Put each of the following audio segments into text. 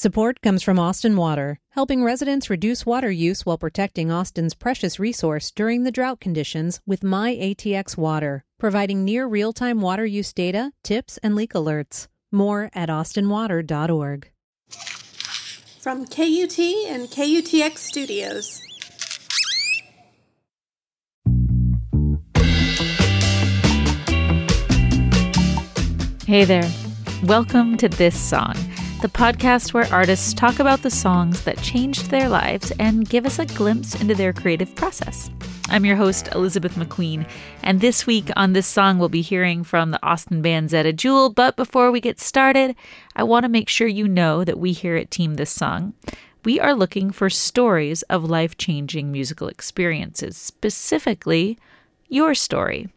Support comes from Austin Water, helping residents reduce water use while protecting Austin's precious resource during the drought conditions with My ATX Water, providing near real time water use data, tips, and leak alerts. More at austinwater.org. From KUT and KUTX Studios. Hey there. Welcome to This Song, the podcast where artists talk about the songs that changed their lives and give us a glimpse into their creative process. I'm your host, Elizabeth McQueen, and this week on This Song, we'll be hearing from the Austin band Zettajoule. But before we get started, I want to make sure you know that we here at Team This Song we are looking for stories of life changing musical experiences, specifically your story.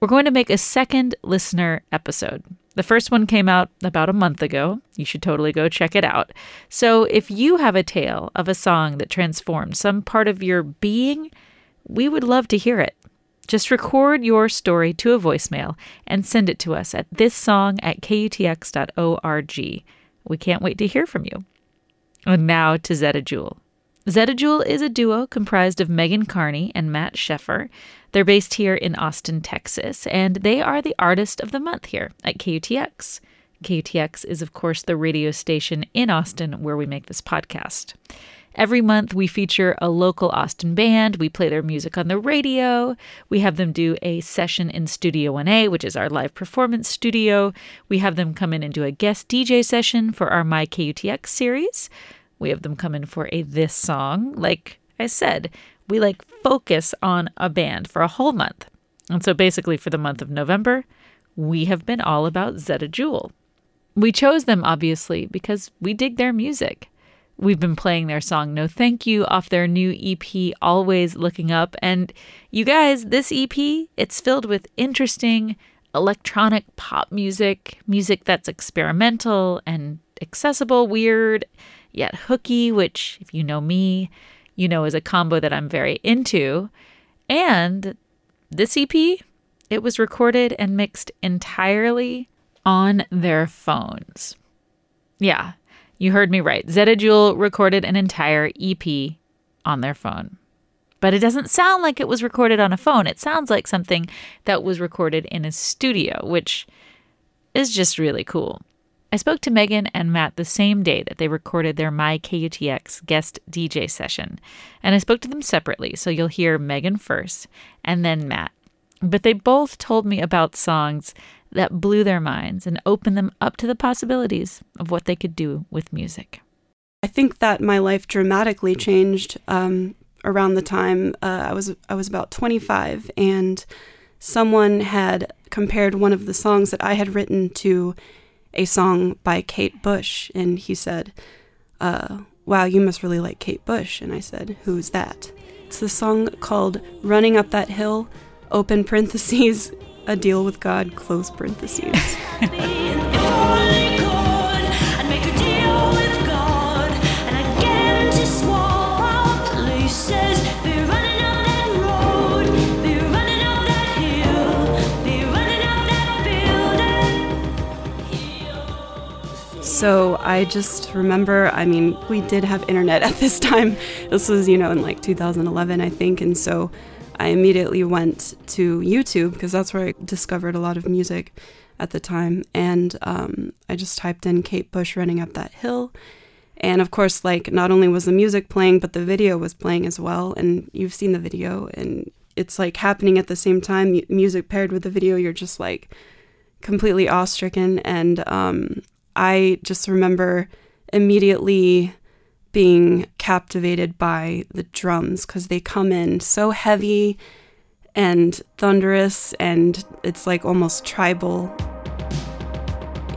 We're going to make a second listener episode. The first one came out about a month ago. You should totally go check it out. So, if you have a tale of a song that transformed some part of your being, we would love to hear it. Just record your story to a voicemail and send it to us at thissong at kutx.org. We can't wait to hear from you. And now to Zettajoule. Zeta Jewel is a duo comprised of Meggan Carney and Matt Sheffer. They're based here in Austin, Texas, and they are the artist of the month here at KUTX. KUTX is, of course, the radio station in Austin where we make this podcast. Every month, we feature a local Austin band. We play their music on the radio. We have them do a session in Studio 1A, which is our live performance studio. We have them come in and do a guest DJ session for our My KUTX series. We have them come in for a This Song. Like I said, we like focus on a band for a whole month. And so basically, for the month of November, we have been all about Zettajoule. We chose them, obviously, because we dig their music. We've been playing their song No Thank You off their new EP, Always Looking Up. And you guys, this EP, it's filled with interesting electronic pop music, music that's experimental and accessible, weird, yet hooky, which, if you know me, you know, is a combo that I'm very into. And this EP, it was recorded and mixed entirely on their phones. Yeah, you heard me right. Zettajoule recorded an entire EP on their phone. But it doesn't sound like it was recorded on a phone. It sounds like something that was recorded in a studio, which is just really cool. I spoke to Meggan and Matt the same day that they recorded their My KUTX guest DJ session, and I spoke to them separately, so you'll hear Meggan first and then Matt. But they both told me about songs that blew their minds and opened them up to the possibilities of what they could do with music. I think that my life dramatically changed um, around the time uh, I was I was about 25, and someone had compared one of the songs that I had written to a song by Kate Bush, and he said, uh, Wow, you must really like Kate Bush. And I said, Who's that? It's the song called Running Up That Hill, open parentheses, a deal with God, close parentheses. So I just remember, I mean, we did have internet at this time. This was, you know, in like 2011, I think. And so I immediately went to YouTube because that's where I discovered a lot of music at the time. And um, I just typed in Kate Bush running up that hill. And of course, like, not only was the music playing, but the video was playing as well. And you've seen the video, and it's like happening at the same time. music paired with the video, you're just like completely awestricken. And um, I just remember immediately being captivated by the drums because they come in so heavy and thunderous and it's like almost tribal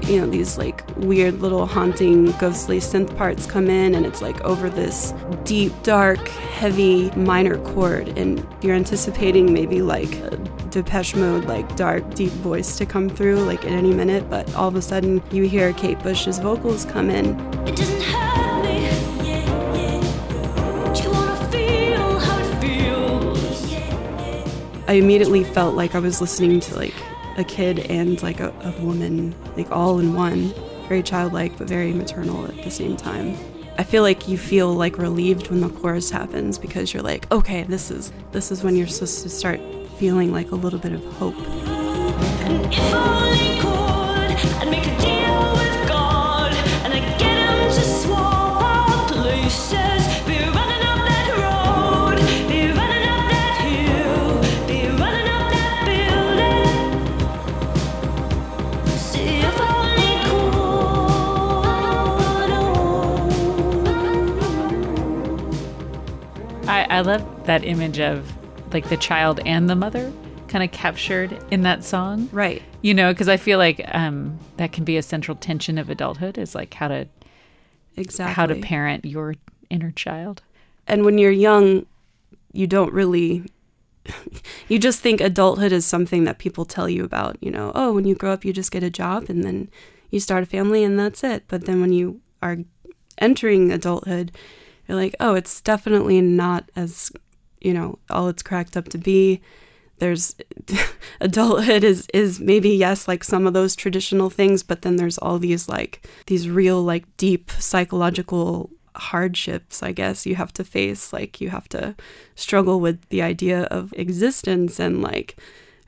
you know these like weird little haunting ghostly synth parts come in and it's like over this deep dark heavy minor chord. And you're anticipating maybe like a depeche mode like dark deep voice to come through like at any minute but all of a sudden you hear kate bush's vocals come in. I immediately felt like I was listening to like a kid and like a, a woman, like all in one. very childlike but very maternal at the same time. I feel like you feel like relieved when the chorus happens because you're like, okay, this is this is when you're supposed to start feeling like a little bit of hope. I, I love that image of like the child and the mother kind of captured in that song. Right. You know, because I feel like um, that can be a central tension of adulthood is like how to Exactly. how to parent your inner child. and when you're young, you don't really you just think adulthood is something that people tell you about, you know, oh, when you grow up you just get a job and then you start a family and that's it. But then when you are entering adulthood, you're like, oh, it's definitely not as, you know, all it's cracked up to be. There's adulthood is is maybe yes like some of those traditional things, but then there's all these like these real like deep psychological hardships i guess you have to face like you have to struggle with the idea of existence and like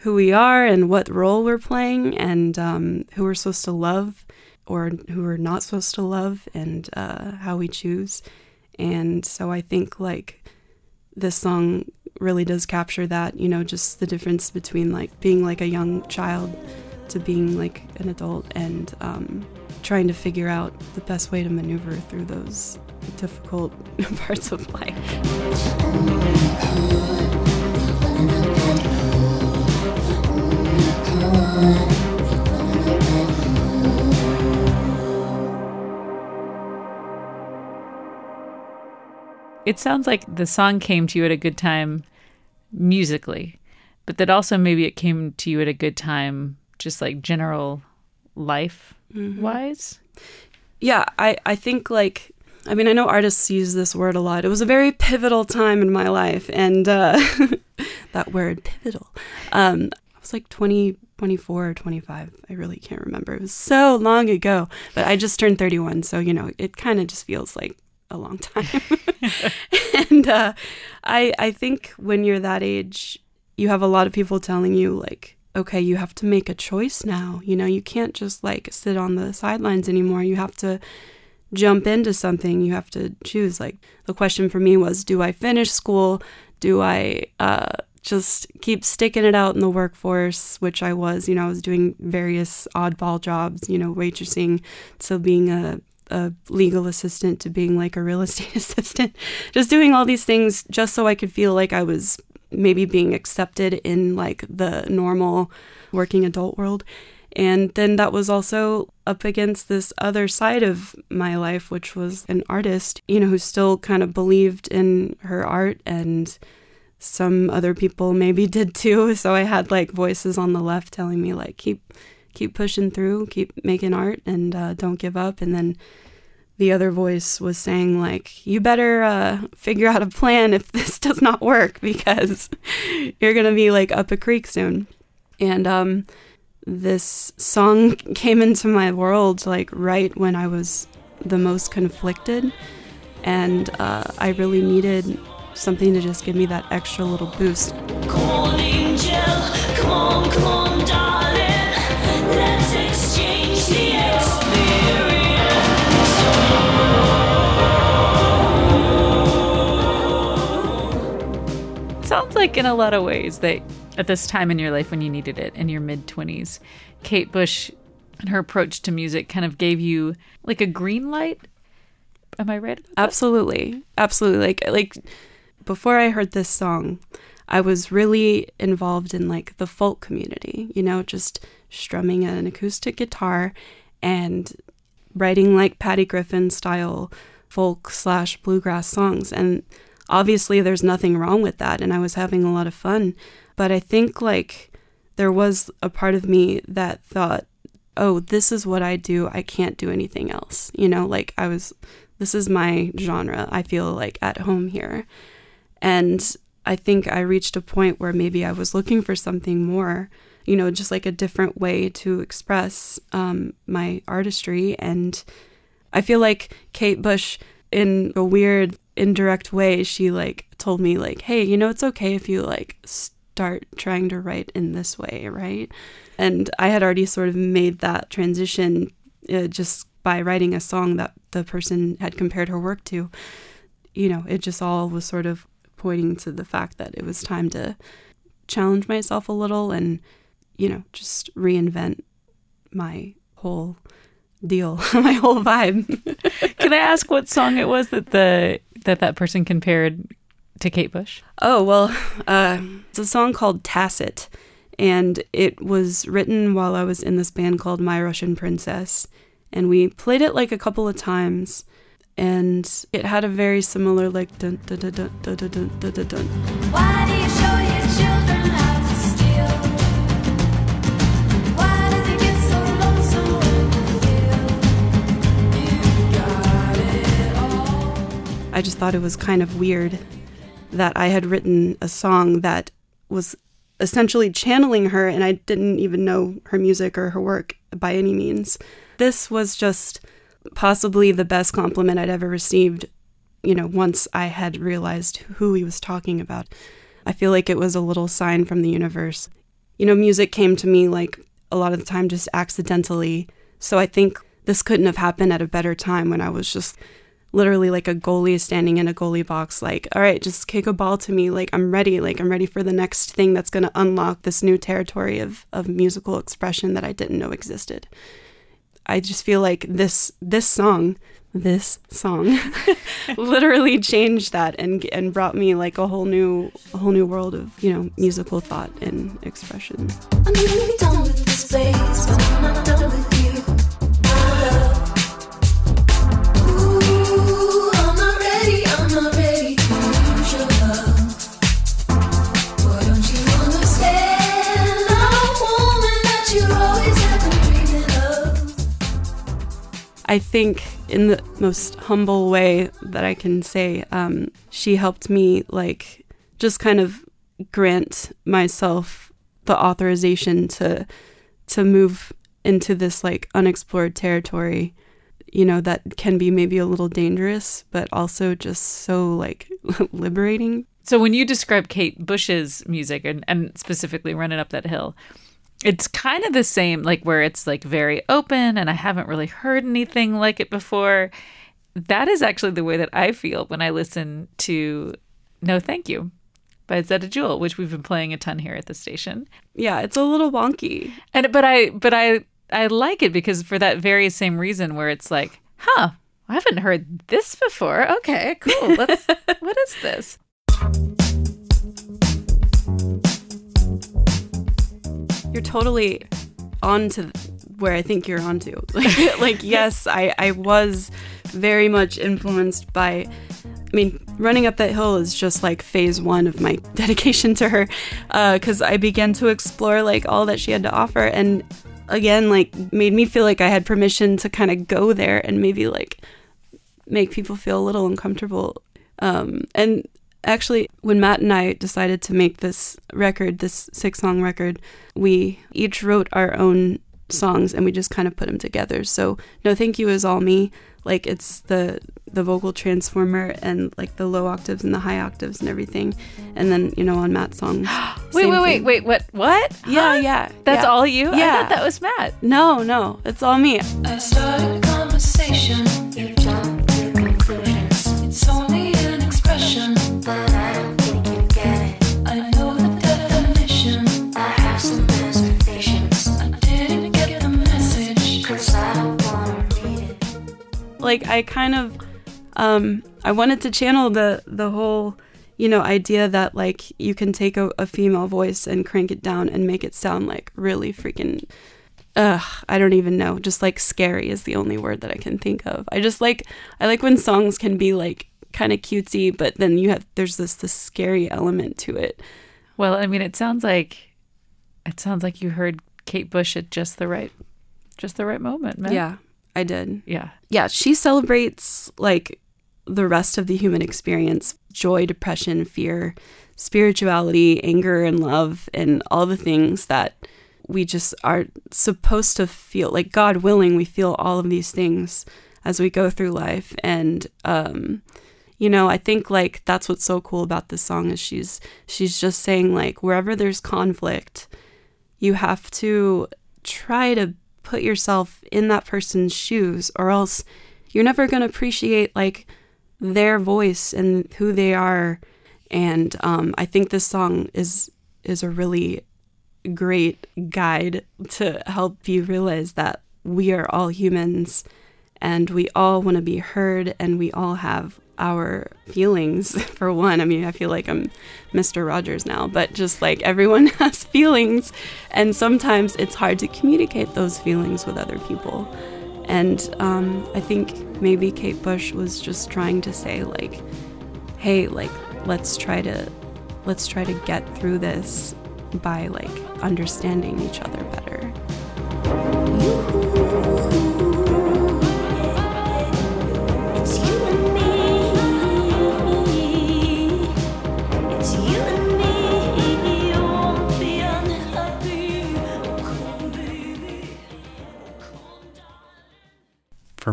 who we are and what role we're playing and um, who we're supposed to love or who we're not supposed to love and uh, how we choose and so i think like this song really does capture that you know just the difference between like being like a young child to being like an adult and um, trying to figure out the best way to maneuver through those difficult parts of life. It sounds like the song came to you at a good time musically, but that also maybe it came to you at a good time just like general life wise. Yeah, I, I think like I mean I know artists use this word a lot. It was a very pivotal time in my life and uh, that word pivotal. Um, I was like 20, 24 or 25. I really can't remember. It was so long ago, but I just turned 31, so you know, it kind of just feels like a long time. and uh, I I think when you're that age, you have a lot of people telling you like, okay, you have to make a choice now. You know, you can't just like sit on the sidelines anymore. You have to jump into something. You have to choose. Like the question for me was, do I finish school? Do I uh, just keep sticking it out in the workforce, which I was. You know, I was doing various oddball jobs. You know, waitressing, so being a a legal assistant to being like a real estate assistant, just doing all these things just so I could feel like I was maybe being accepted in like the normal working adult world. And then that was also up against this other side of my life, which was an artist, you know, who still kind of believed in her art and some other people maybe did too. So I had like voices on the left telling me like keep keep pushing through, keep making art, and uh, don't give up. And then the other voice was saying like you better uh, figure out a plan if this does not work because you're gonna be like up a creek soon. And um, this song came into my world like right when I was the most conflicted, and uh, I really needed something to just give me that extra little boost. Come on, angel. Come on, come on, Sounds like in a lot of ways that at this time in your life when you needed it in your mid 20s, Kate Bush and her approach to music kind of gave you like a green light. Am I right? Absolutely. Absolutely. Like like before I heard this song, I was really involved in like the folk community, you know, just strumming an acoustic guitar and writing like Patty Griffin style folk slash bluegrass songs. And obviously there's nothing wrong with that and I was having a lot of fun. But I think like there was a part of me that thought, oh, this is what I do. I can't do anything else. You know, like I was, this is my genre. I feel like at home here. And I think I reached a point where maybe I was looking for something more. you know, just like a different way to express um, my artistry. And I feel like Kate Bush, in a weird, indirect way, she like told me, like, hey, you know, it's okay if you like start trying to write in this way, right? And I had already sort of made that transition uh, just by writing a song that the person had compared her work to. You know, it just all was sort of pointing to the fact that it was time to challenge myself a little and, you know, just reinvent my whole deal, my whole vibe. Can I ask what song it was that the that that person compared to Kate Bush? Oh, well, uh, it's a song called Tacit, and it was written while I was in this band called My Russian Princess. And we played it like a couple of times, and it had a very similar, like, dun dun dun dun dun dun dun dun dun. I just thought it was kind of weird that I had written a song that was essentially channeling her, and I didn't even know her music or her work by any means. This was just possibly the best compliment I'd ever received, you know, once I had realized who he was talking about. I feel like it was a little sign from the universe. You know, music came to me like a lot of the time just accidentally. So I think this couldn't have happened at a better time when I was just literally like a goalie standing in a goalie box, like, all right, just kick a ball to me. Like, I'm ready. Like, I'm ready for the next thing that's going to unlock this new territory of, of musical expression that I didn't know existed. I just feel like this this song, this song, literally changed that and and brought me like a whole new a whole new world of you know musical thought and expression. I think in the most humble way that I can say, um, she helped me like just kind of grant myself the authorization to to move into this like unexplored territory, you know, that can be maybe a little dangerous, but also just so like liberating. So when you describe Kate Bush's music and, and specifically running up that hill, it's kind of the same, like where it's like very open and I haven't really heard anything like it before. That is actually the way that I feel when I listen to No Thank You by Zettajoule, which we've been playing a ton here at the station. Yeah, it's a little wonky. And but I but I I like it because for that very same reason where it's like, huh, I haven't heard this before. Okay, cool. Let's what is this? You're totally on to where I think you're onto. Like, like yes, I, I was very much influenced by. I mean, running up that hill is just like phase one of my dedication to her, because I began to explore like all that she had to offer, and again, like made me feel like I had permission to kind of go there and maybe like make people feel a little uncomfortable. Um, and actually, when Matt and I decided to make this record, this six song record, we each wrote our own songs and we just kind of put them together. So, No Thank You is all me. Like it's the the vocal transformer and like the low octaves and the high octaves and everything. And then, you know, on Matt's song. Wait, same wait, wait, thing. wait. What? What? Yeah, yeah. That's yeah. all you? I Yeah. thought that was Matt. No, no, it's all me. Like I kind of um I wanted to channel the the whole you know idea that like you can take a, a female voice and crank it down and make it sound like really freaking ugh I don't even know. Just like scary is the only word that I can think of. I just like I like when songs can be like kind of cutesy but then you have there's this this scary element to it. Well, I mean, it sounds like it sounds like you heard Kate Bush at just the right just the right moment, man. yeah I did Yeah. yeah, she celebrates like the rest of the human experience joy, depression, fear, spirituality, anger, and love, and all the things that we just are supposed to feel like God willing, we feel all of these things as we go through life. And, um, you know, I think like that's what's so cool about this song is she's she's just saying like wherever there's conflict, you have to try to put yourself in that person's shoes or else you're never going to appreciate like their voice and who they are. And um, i think this song is is a really great guide to help you realize that we are all humans and we all want to be heard and we all have our feelings for one. I mean i feel like i'm mr rogers now but just like everyone has feelings and sometimes it's hard to communicate those feelings with other people. And um, i think maybe kate bush was just trying to say like hey like let's try to let's try to get through this by like understanding each other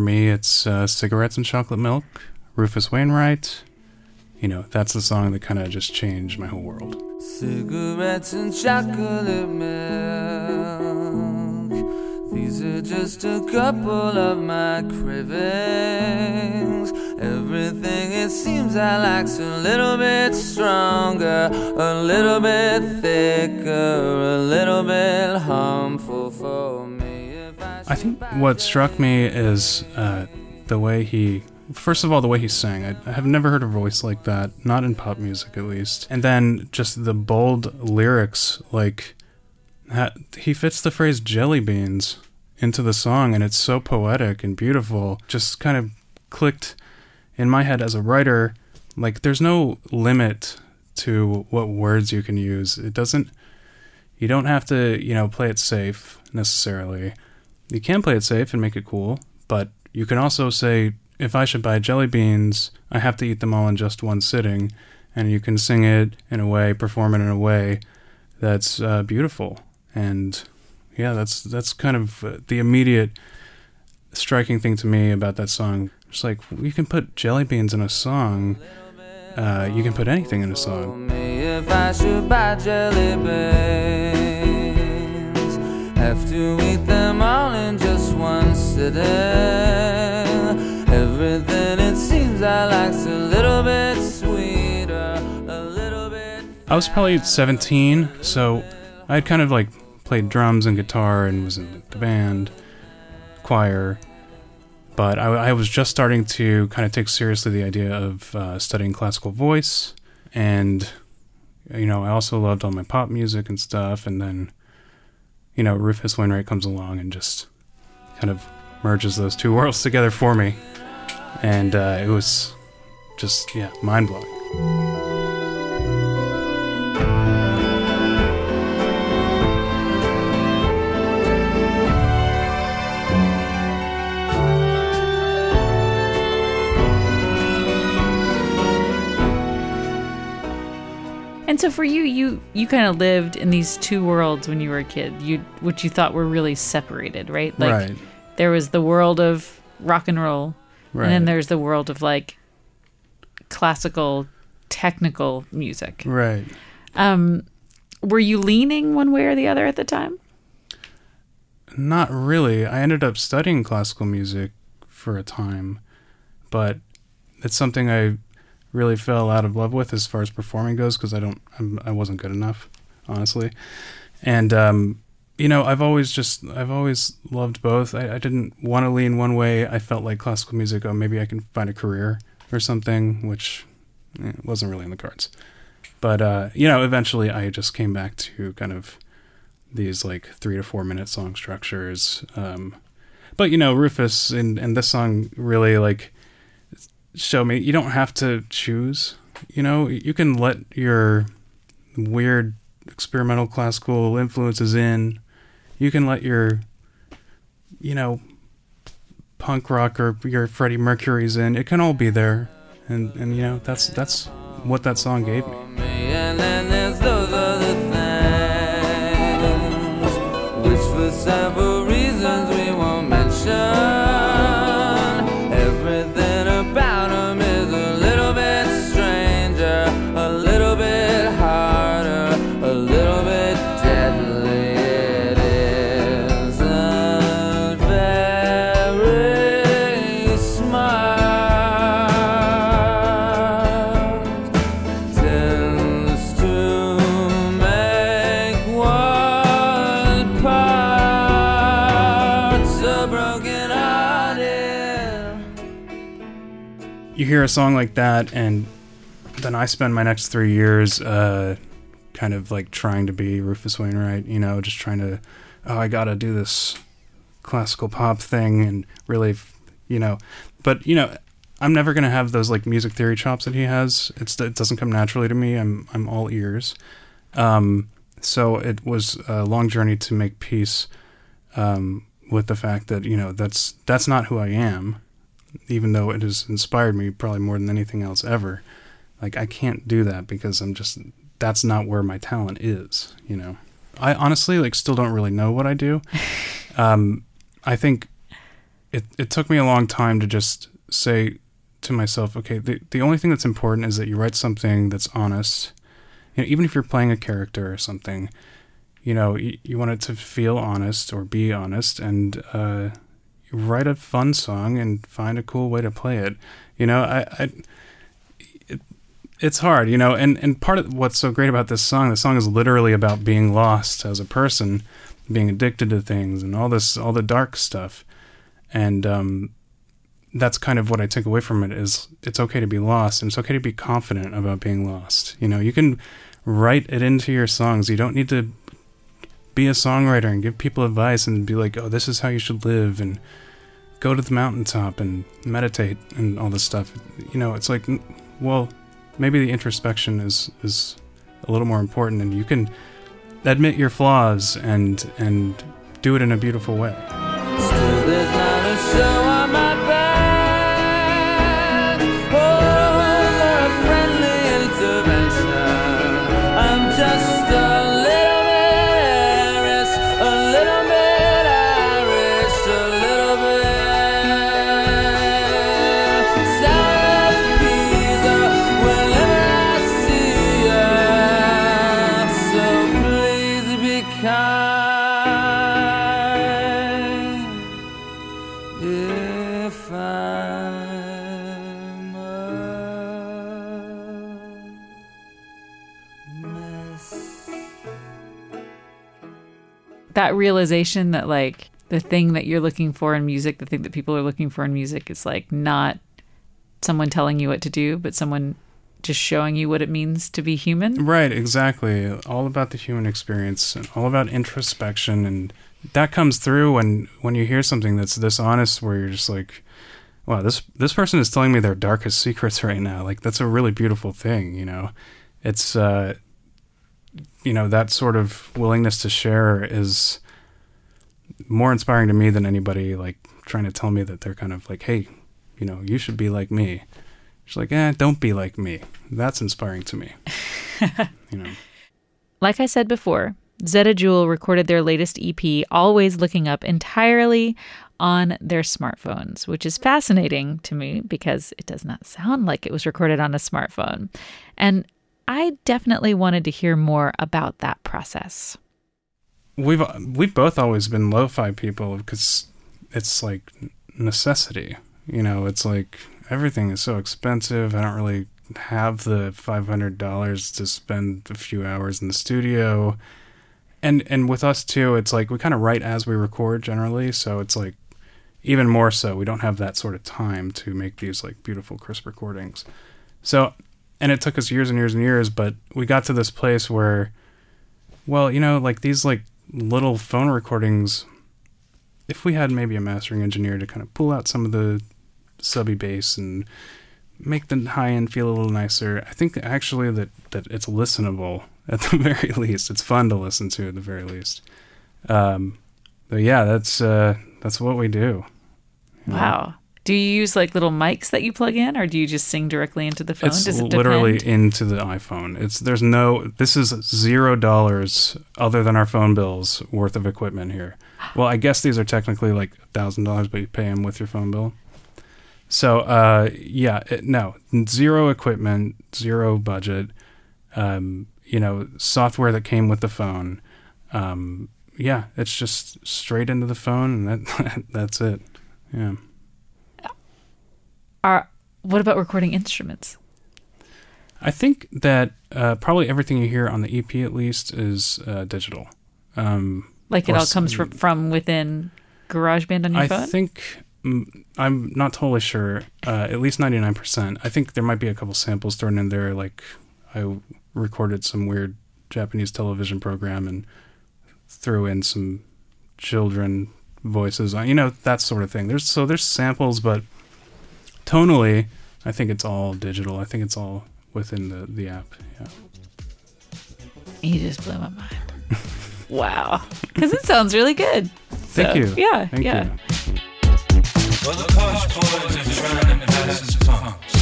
me, it's uh, Cigarettes and Chocolate Milk, Rufus Wainwright. You know, that's the song that kind of just changed my whole world. Cigarettes and chocolate milk. These are just a couple of my cravings. Everything it seems I like's a little bit stronger, a little bit thicker, a little bit harmful for I, think what struck me is uh, the way he. First of all, the way he sang. I, I have never heard a voice like that, not in pop music at least. And then just the bold lyrics, like he fits the phrase jelly beans into the song, and it's so poetic and beautiful. Just kind of clicked in my head as a writer. Like, there's no limit to what words you can use. It doesn't. You don't have to, you know, play it safe necessarily. You can play it safe and make it cool, but you can also say, if I should buy jelly beans, I have to eat them all in just one sitting. And you can sing it in a way, perform it in a way that's uh, beautiful. And yeah, that's that's kind of uh, the immediate striking thing to me about that song. It's like you can put jelly beans in a song. Uh, you can put anything in a song. if I should buy jelly beans. Have to eat them sitting. Everything it seems I a little bit sweeter, a little bit. I was probably 17, so I had kind of like played drums and guitar and was in the band, choir. But I, I was just starting to kind of take seriously the idea of uh, studying classical voice. And, you know, I also loved all my pop music and stuff. And then, you know, Rufus Wainwright comes along and just kind of merges those two worlds together for me. And uh, it was just, yeah, mind blowing. And so for you, you you kind of lived in these two worlds when you were a kid. You which you thought were really separated, right? Like right, there was the world of rock and roll, right. and then there's the world of like classical, technical music. right. Um, were you leaning one way or the other at the time? Not really. I ended up studying classical music for a time, but it's something I really fell out of love with as far as performing goes because I don't, I'm, I wasn't good enough, honestly. And um, you know, I've always just, I've always loved both. I, I didn't want to lean one way. I felt like classical music. Oh, maybe I can find a career or something, which eh, wasn't really in the cards. But uh, you know, eventually, I just came back to kind of these like three to four minute song structures. Um, but you know, Rufus and and this song really like show me you don't have to choose. You know, you can let your weird experimental classical influences in. You can let your, you know, punk rock or your Freddie Mercury's in. It can all be there, and and you know that's that's what that song gave me. You hear a song like that, and then I spend my next three years, uh, kind of like trying to be Rufus Wainwright. You know, just trying to, oh, I gotta do this classical pop thing, and really, you know, but you know. I'm never gonna have those like music theory chops that he has. It's it doesn't come naturally to me. I'm I'm all ears. Um, so it was a long journey to make peace um, with the fact that you know that's that's not who I am, even though it has inspired me probably more than anything else ever. Like I can't do that because I'm just that's not where my talent is. You know, I honestly like still don't really know what I do. Um, I think it it took me a long time to just say to myself, okay, the the only thing that's important is that you write something that's honest. You know, even if you're playing a character or something, you know, you, you want it to feel honest or be honest, and uh, write a fun song and find a cool way to play it. You know, I, I it, it's hard, you know, and and part of what's so great about this song, the song is literally about being lost as a person, being addicted to things, and all this, all the dark stuff, and um, that's kind of what I took away from it is it's okay to be lost and it's okay to be confident about being lost. You know, you can write it into your songs. You don't need to be a songwriter and give people advice and be like, "Oh, this is how you should live," and go to the mountaintop and meditate and all this stuff. You know, it's like, well, maybe the introspection is is a little more important, and you can admit your flaws and and do it in a beautiful way. Realization that like the thing that you're looking for in music, the thing that people are looking for in music is like not someone telling you what to do, but someone just showing you what it means to be human. Right, exactly. All about the human experience and all about introspection and that comes through when when you hear something that's this honest where you're just like wow, this this person is telling me their darkest secrets right now. Like that's a really beautiful thing, you know. It's uh you know, that sort of willingness to share is more inspiring to me than anybody like trying to tell me that they're kind of like, "Hey, you know, you should be like me." She's like, "Eh, don't be like me." That's inspiring to me. you know. Like I said before, Zettajoule recorded their latest EP, Always Looking Up, entirely on their smartphones, which is fascinating to me because it does not sound like it was recorded on a smartphone. And I definitely wanted to hear more about that process. We've we've both always been lo-fi people because it's like necessity. You know, it's like everything is so expensive. I don't really have the five hundred dollars to spend a few hours in the studio. And and with us too, it's like we kind of write as we record generally, so it's like even more so we don't have that sort of time to make these like beautiful crisp recordings. So and it took us years and years and years, but we got to this place where well, you know, like these like little phone recordings if we had maybe a mastering engineer to kind of pull out some of the subby bass and make the high end feel a little nicer, I think actually that that it's listenable at the very least. It's fun to listen to at the very least. Um, but yeah, that's uh, that's what we do. Wow. Do you use like little mics that you plug in or do you just sing directly into the phone? It's Does it literally into the iPhone. It's there's no this is zero dollars other than our phone bills worth of equipment here. Well, I guess these are technically like thousand dollars, but you pay them with your phone bill. So uh, yeah, it, no zero equipment, zero budget. Um, you know, software that came with the phone. Um, yeah, it's just straight into the phone, and that that's it. Yeah. Are what about recording instruments? I think that uh, probably everything you hear on the EP, at least, is uh, digital. Um, Like it all comes from, from within GarageBand on your iPhone? I think mm, I'm not totally sure. Uh, at least ninety nine percent. I think there might be a couple samples thrown in there. Like I recorded some weird Japanese television program and threw in some children voices. You know that sort of thing. There's so there's samples, but tonally, I think it's all digital. I think it's all within the the app. Yeah. You just blew my mind. wow. Because it sounds really good. Thank So, you. Yeah. Thank yeah. you. Well, the posh boys are trying to pass as punks.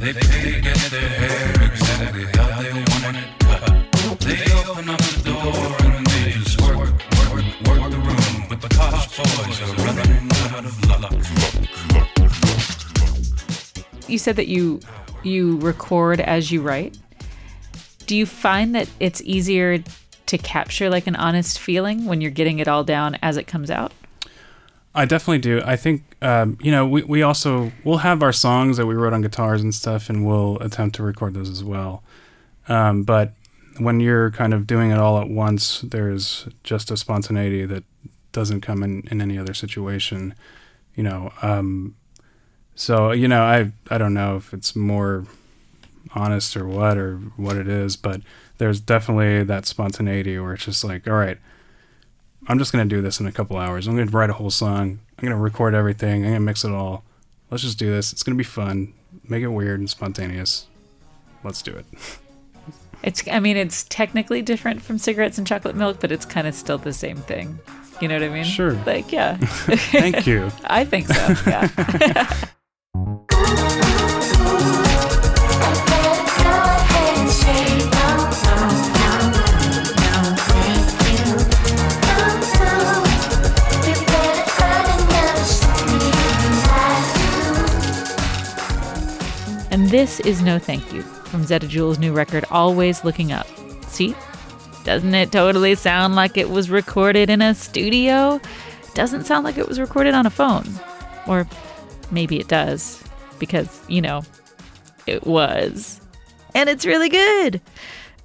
They pay to get their hair exactly how they want it cut. They open up the door and they just work, work, work the room. But the posh boys are running out of luck. You said that you you record as you write. Do you find that it's easier to capture like an honest feeling when you're getting it all down as it comes out? I definitely do. I think um, you know we we also we'll have our songs that we wrote on guitars and stuff, and we'll attempt to record those as well. Um, but when you're kind of doing it all at once, there's just a spontaneity that doesn't come in in any other situation. You know, um, so you know I I don't know if it's more honest or what or what it is, but there's definitely that spontaneity where it's just like, all right, I'm just gonna do this in a couple hours. I'm gonna write a whole song. I'm gonna record everything. I'm gonna mix it all. Let's just do this. It's gonna be fun. Make it weird and spontaneous. Let's do it. It's I mean it's technically different from cigarettes and chocolate milk, but it's kind of still the same thing. You know what I mean? Sure. Like yeah. Thank you. I think so. Yeah. This is No Thank You from Zettajoule's new record, Always Looking Up. See? Doesn't it totally sound like it was recorded in a studio? Doesn't sound like it was recorded on a phone. Or maybe it does, because, you know, it was. And it's really good.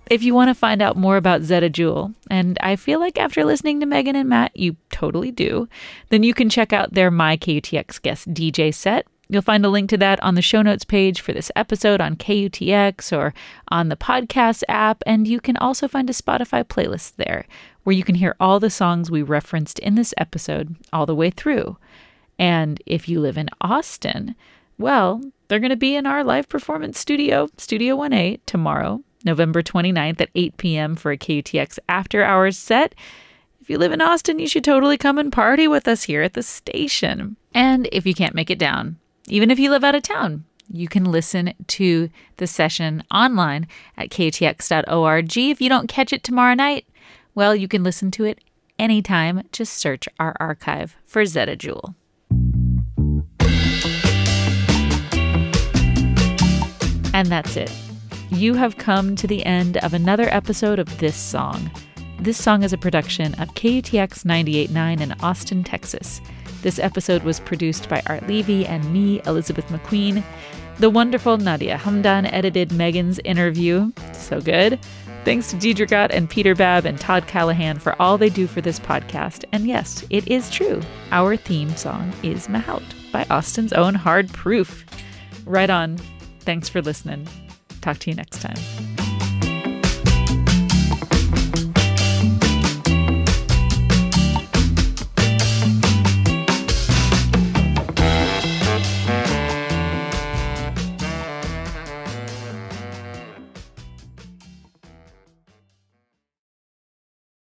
If you want to find out more about Zettajoule, and I feel like after listening to Meggan and Matt, you totally do, then you can check out their My KUTX guest DJ set. You'll find a link to that on the show notes page for this episode on KUTX or on the podcast app, and you can also find a Spotify playlist there where you can hear all the songs we referenced in this episode all the way through. And if you live in Austin, well, they're going to be in our live performance studio, Studio 1A, tomorrow, November 29th at 8 p.m. for a KUTX after hours set. If you live in Austin, you should totally come and party with us here at the station. And if you can't make it down, even if you live out of town, you can listen to the session online at ktx.org. If you don't catch it tomorrow night, well, you can listen to it anytime. Just search our archive for Zettajoule. And that's it. You have come to the end of another episode of This Song. This song is a production of KUTX 98.9 in Austin, Texas. This episode was produced by Art Levy and me, Elizabeth McQueen. The wonderful Nadia Hamdan edited Meggan's interview. So good. Thanks to Deidre Gott and Peter Babb and Todd Callahan for all they do for this podcast. And yes, it is true. Our theme song is Mahout by Austin's own Hard Proof. Right on. Thanks for listening. Talk to you next time.